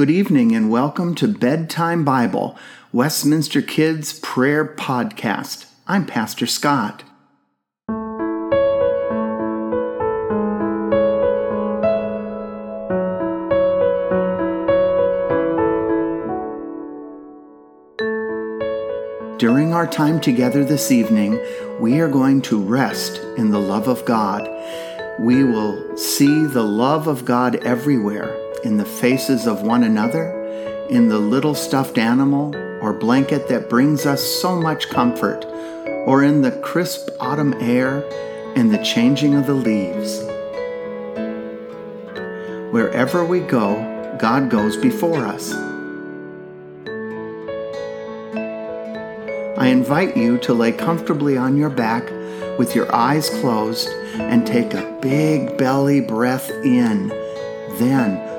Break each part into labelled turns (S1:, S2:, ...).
S1: Good evening and welcome to Bedtime Bible, Westminster Kids Prayer Podcast. I'm Pastor Scott. During our time together this evening, we are going to rest in the love of God. We will see the love of God everywhere in the faces of one another, in the little stuffed animal or blanket that brings us so much comfort, or in the crisp autumn air and the changing of the leaves. Wherever we go, God goes before us. I invite you to lay comfortably on your back with your eyes closed and take a big belly breath in. Then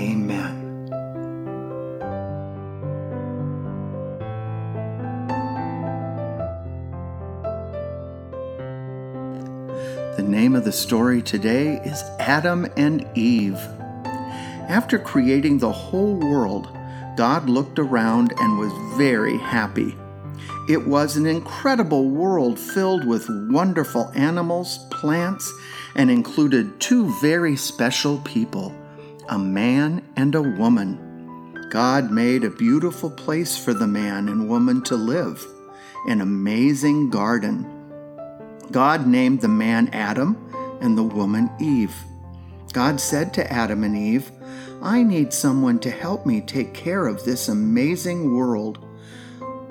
S1: Amen. The name of the story today is Adam and Eve. After creating the whole world, God looked around and was very happy. It was an incredible world filled with wonderful animals, plants, and included two very special people a man and a woman. God made a beautiful place for the man and woman to live, an amazing garden. God named the man Adam and the woman Eve. God said to Adam and Eve, I need someone to help me take care of this amazing world.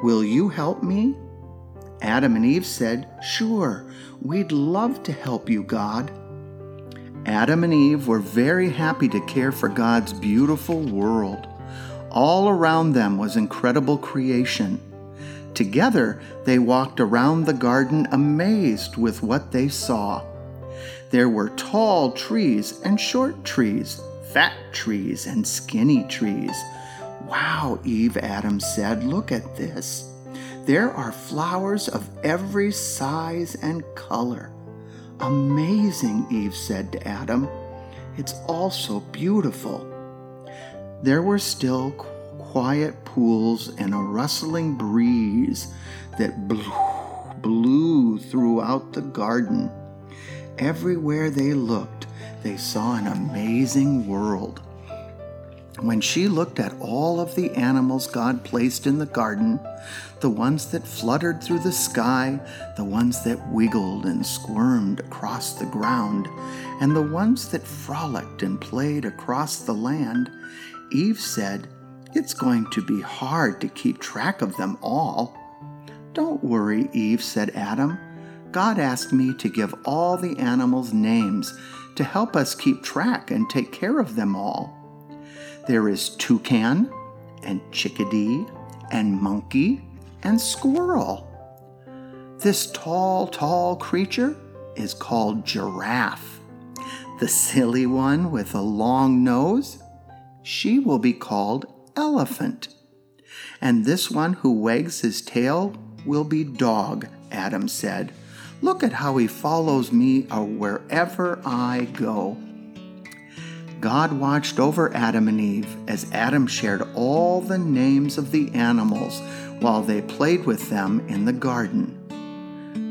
S1: Will you help me? Adam and Eve said, Sure, we'd love to help you, God. Adam and Eve were very happy to care for God's beautiful world. All around them was incredible creation. Together, they walked around the garden amazed with what they saw. There were tall trees and short trees, fat trees and skinny trees. Wow, Eve, Adam said, look at this. There are flowers of every size and color. Amazing, Eve said to Adam. It's all so beautiful. There were still quiet pools and a rustling breeze that blew, blew throughout the garden. Everywhere they looked, they saw an amazing world. When she looked at all of the animals God placed in the garden, the ones that fluttered through the sky, the ones that wiggled and squirmed across the ground, and the ones that frolicked and played across the land, Eve said, It's going to be hard to keep track of them all. Don't worry, Eve, said Adam. God asked me to give all the animals names to help us keep track and take care of them all. There is toucan and chickadee and monkey and squirrel. This tall, tall creature is called giraffe. The silly one with a long nose, she will be called elephant. And this one who wags his tail will be dog, Adam said. Look at how he follows me uh, wherever I go. God watched over Adam and Eve as Adam shared all the names of the animals while they played with them in the garden.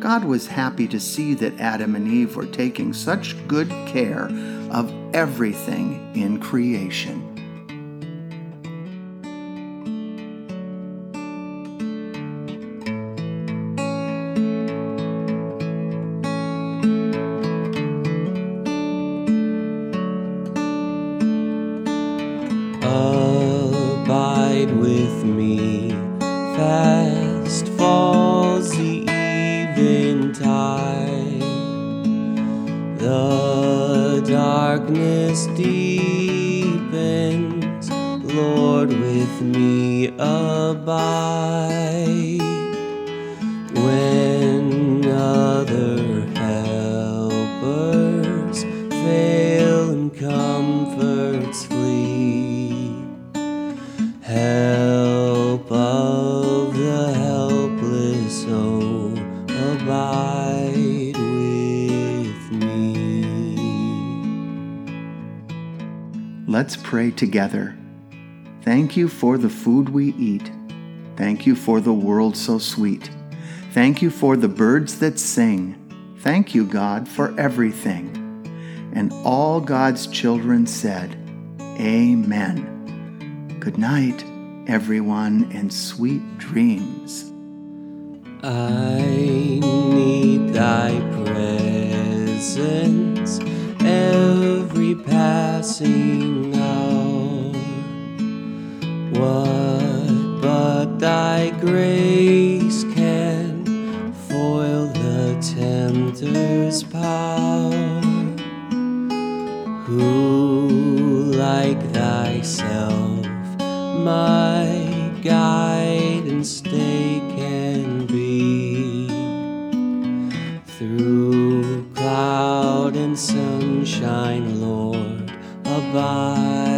S1: God was happy to see that Adam and Eve were taking such good care of everything in creation.
S2: With me, fast falls the eventide. The darkness deepens, Lord, with me abide.
S1: Let's pray together. Thank you for the food we eat. Thank you for the world so sweet. Thank you for the birds that sing. Thank you, God, for everything. And all God's children said, Amen. Good night, everyone, and sweet dreams.
S2: I need thy presence every passing tempter's power? Who like thyself my guide and stay can be through cloud and sunshine, Lord, abide